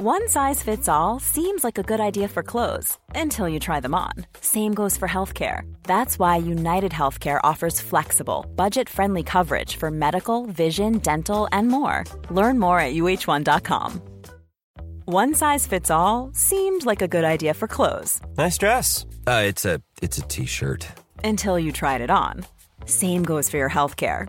One size fits all seems like a good idea for clothes until you try them on. Same goes for healthcare. That's why United Healthcare offers flexible, budget friendly coverage for medical, vision, dental, and more. Learn more at uh1.com. One size fits all seemed like a good idea for clothes Nice dress. Uh, it's a it's a t-shirt. until you tried it on. Same goes for your healthcare.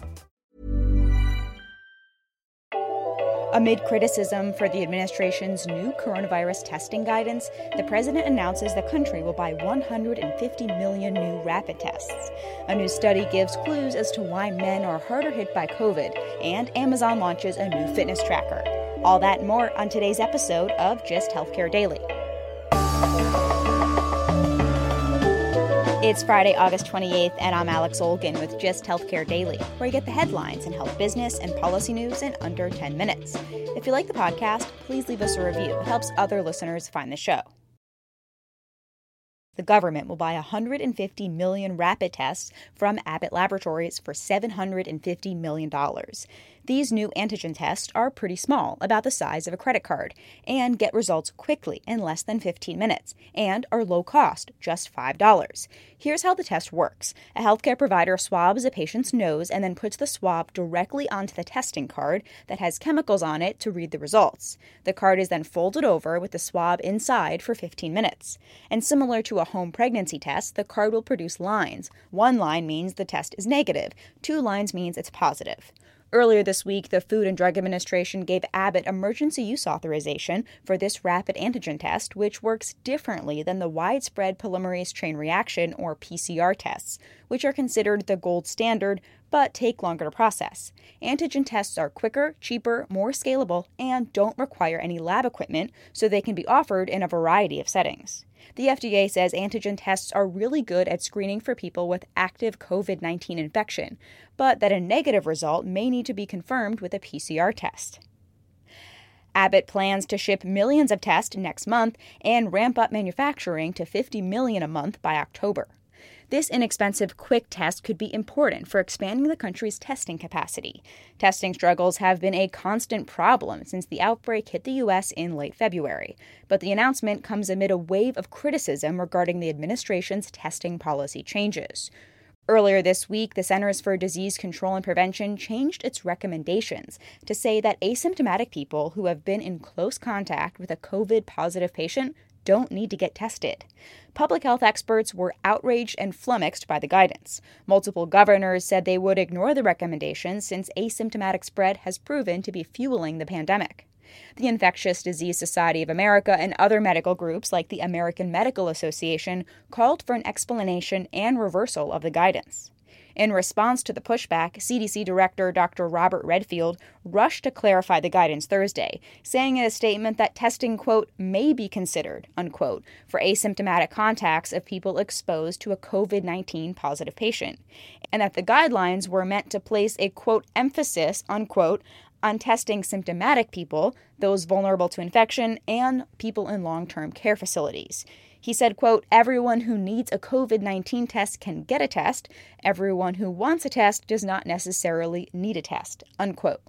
Amid criticism for the administration's new coronavirus testing guidance, the president announces the country will buy 150 million new rapid tests. A new study gives clues as to why men are harder hit by COVID, and Amazon launches a new fitness tracker. All that more on today's episode of Gist Healthcare Daily. It's Friday, August 28th, and I'm Alex Olgin with Gist Healthcare Daily, where you get the headlines and health business and policy news in under 10 minutes. If you like the podcast, please leave us a review. It helps other listeners find the show. The government will buy 150 million rapid tests from Abbott Laboratories for $750 million. These new antigen tests are pretty small, about the size of a credit card, and get results quickly in less than 15 minutes, and are low cost, just $5. Here's how the test works a healthcare provider swabs a patient's nose and then puts the swab directly onto the testing card that has chemicals on it to read the results. The card is then folded over with the swab inside for 15 minutes. And similar to a home pregnancy test, the card will produce lines. One line means the test is negative, two lines means it's positive. Earlier this week, the Food and Drug Administration gave Abbott emergency use authorization for this rapid antigen test, which works differently than the widespread polymerase chain reaction or PCR tests, which are considered the gold standard but take longer to process. Antigen tests are quicker, cheaper, more scalable, and don't require any lab equipment, so they can be offered in a variety of settings. The FDA says antigen tests are really good at screening for people with active COVID 19 infection, but that a negative result may need to be confirmed with a PCR test. Abbott plans to ship millions of tests next month and ramp up manufacturing to 50 million a month by October. This inexpensive quick test could be important for expanding the country's testing capacity. Testing struggles have been a constant problem since the outbreak hit the U.S. in late February, but the announcement comes amid a wave of criticism regarding the administration's testing policy changes. Earlier this week, the Centers for Disease Control and Prevention changed its recommendations to say that asymptomatic people who have been in close contact with a COVID positive patient don't need to get tested. Public health experts were outraged and flummoxed by the guidance. Multiple governors said they would ignore the recommendations since asymptomatic spread has proven to be fueling the pandemic. The Infectious Disease Society of America and other medical groups, like the American Medical Association, called for an explanation and reversal of the guidance. In response to the pushback, CDC Director Dr. Robert Redfield rushed to clarify the guidance Thursday, saying in a statement that testing, quote, may be considered, unquote, for asymptomatic contacts of people exposed to a COVID 19 positive patient, and that the guidelines were meant to place a, quote, emphasis, unquote, on testing symptomatic people, those vulnerable to infection, and people in long term care facilities. He said, quote, everyone who needs a COVID 19 test can get a test. Everyone who wants a test does not necessarily need a test, unquote.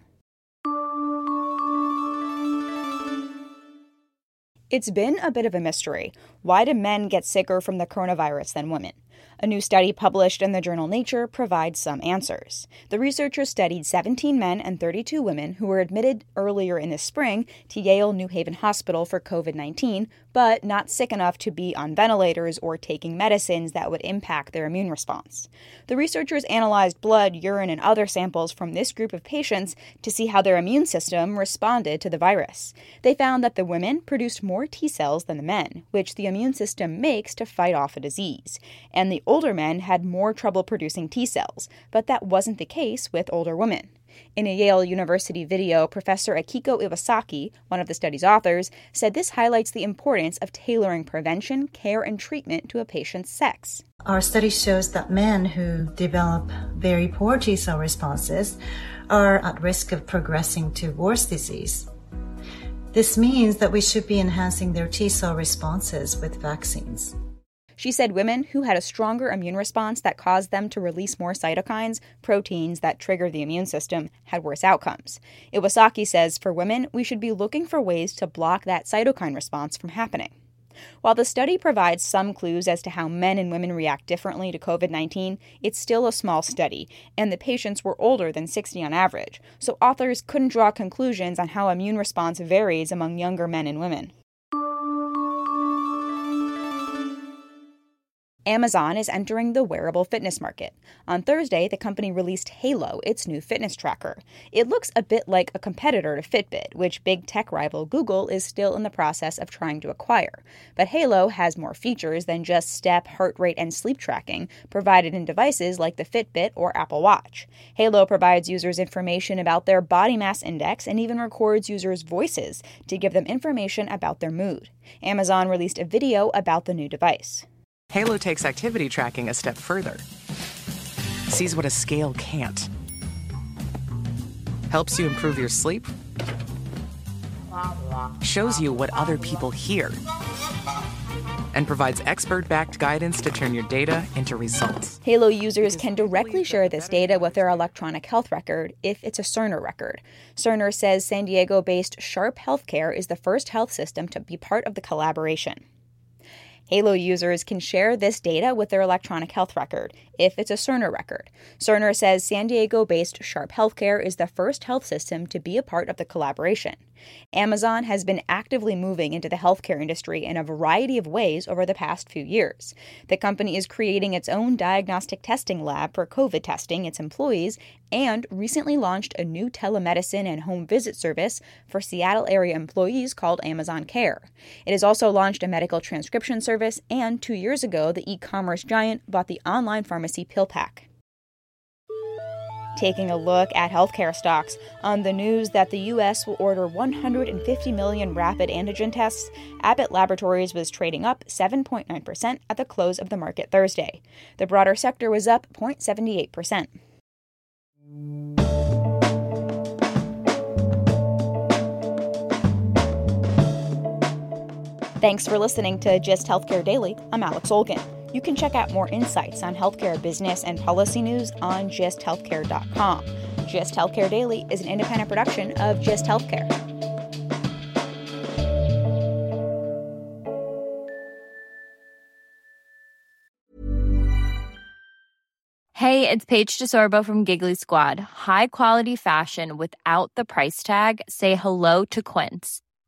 It's been a bit of a mystery. Why do men get sicker from the coronavirus than women? A new study published in the journal Nature provides some answers. The researchers studied 17 men and 32 women who were admitted earlier in the spring to Yale New Haven Hospital for COVID 19, but not sick enough to be on ventilators or taking medicines that would impact their immune response. The researchers analyzed blood, urine, and other samples from this group of patients to see how their immune system responded to the virus. They found that the women produced more T cells than the men, which the immune system makes to fight off a disease. And the older men had more trouble producing T cells, but that wasn't the case with older women. In a Yale University video, Professor Akiko Iwasaki, one of the study's authors, said this highlights the importance of tailoring prevention, care, and treatment to a patient's sex. Our study shows that men who develop very poor T cell responses are at risk of progressing to worse disease. This means that we should be enhancing their T cell responses with vaccines. She said women who had a stronger immune response that caused them to release more cytokines, proteins that trigger the immune system, had worse outcomes. Iwasaki says for women, we should be looking for ways to block that cytokine response from happening. While the study provides some clues as to how men and women react differently to COVID 19, it's still a small study, and the patients were older than 60 on average, so authors couldn't draw conclusions on how immune response varies among younger men and women. Amazon is entering the wearable fitness market. On Thursday, the company released Halo, its new fitness tracker. It looks a bit like a competitor to Fitbit, which big tech rival Google is still in the process of trying to acquire. But Halo has more features than just step, heart rate, and sleep tracking provided in devices like the Fitbit or Apple Watch. Halo provides users information about their body mass index and even records users' voices to give them information about their mood. Amazon released a video about the new device. Halo takes activity tracking a step further. Sees what a scale can't. Helps you improve your sleep. Shows you what other people hear. And provides expert backed guidance to turn your data into results. Halo users can directly share this data with their electronic health record if it's a Cerner record. Cerner says San Diego based Sharp Healthcare is the first health system to be part of the collaboration. Halo users can share this data with their electronic health record if it's a Cerner record. Cerner says San Diego based Sharp Healthcare is the first health system to be a part of the collaboration. Amazon has been actively moving into the healthcare industry in a variety of ways over the past few years. The company is creating its own diagnostic testing lab for COVID testing its employees and recently launched a new telemedicine and home visit service for Seattle area employees called Amazon Care. It has also launched a medical transcription service, and two years ago, the e commerce giant bought the online pharmacy PillPack taking a look at healthcare stocks on the news that the U.S. will order 150 million rapid antigen tests. Abbott Laboratories was trading up 7.9% at the close of the market Thursday. The broader sector was up 0.78%. Thanks for listening to Gist Healthcare Daily. I'm Alex Olgin. You can check out more insights on healthcare business and policy news on gisthealthcare.com. Gist Healthcare Daily is an independent production of Gist Healthcare. Hey, it's Paige DeSorbo from Giggly Squad. High quality fashion without the price tag. Say hello to Quince.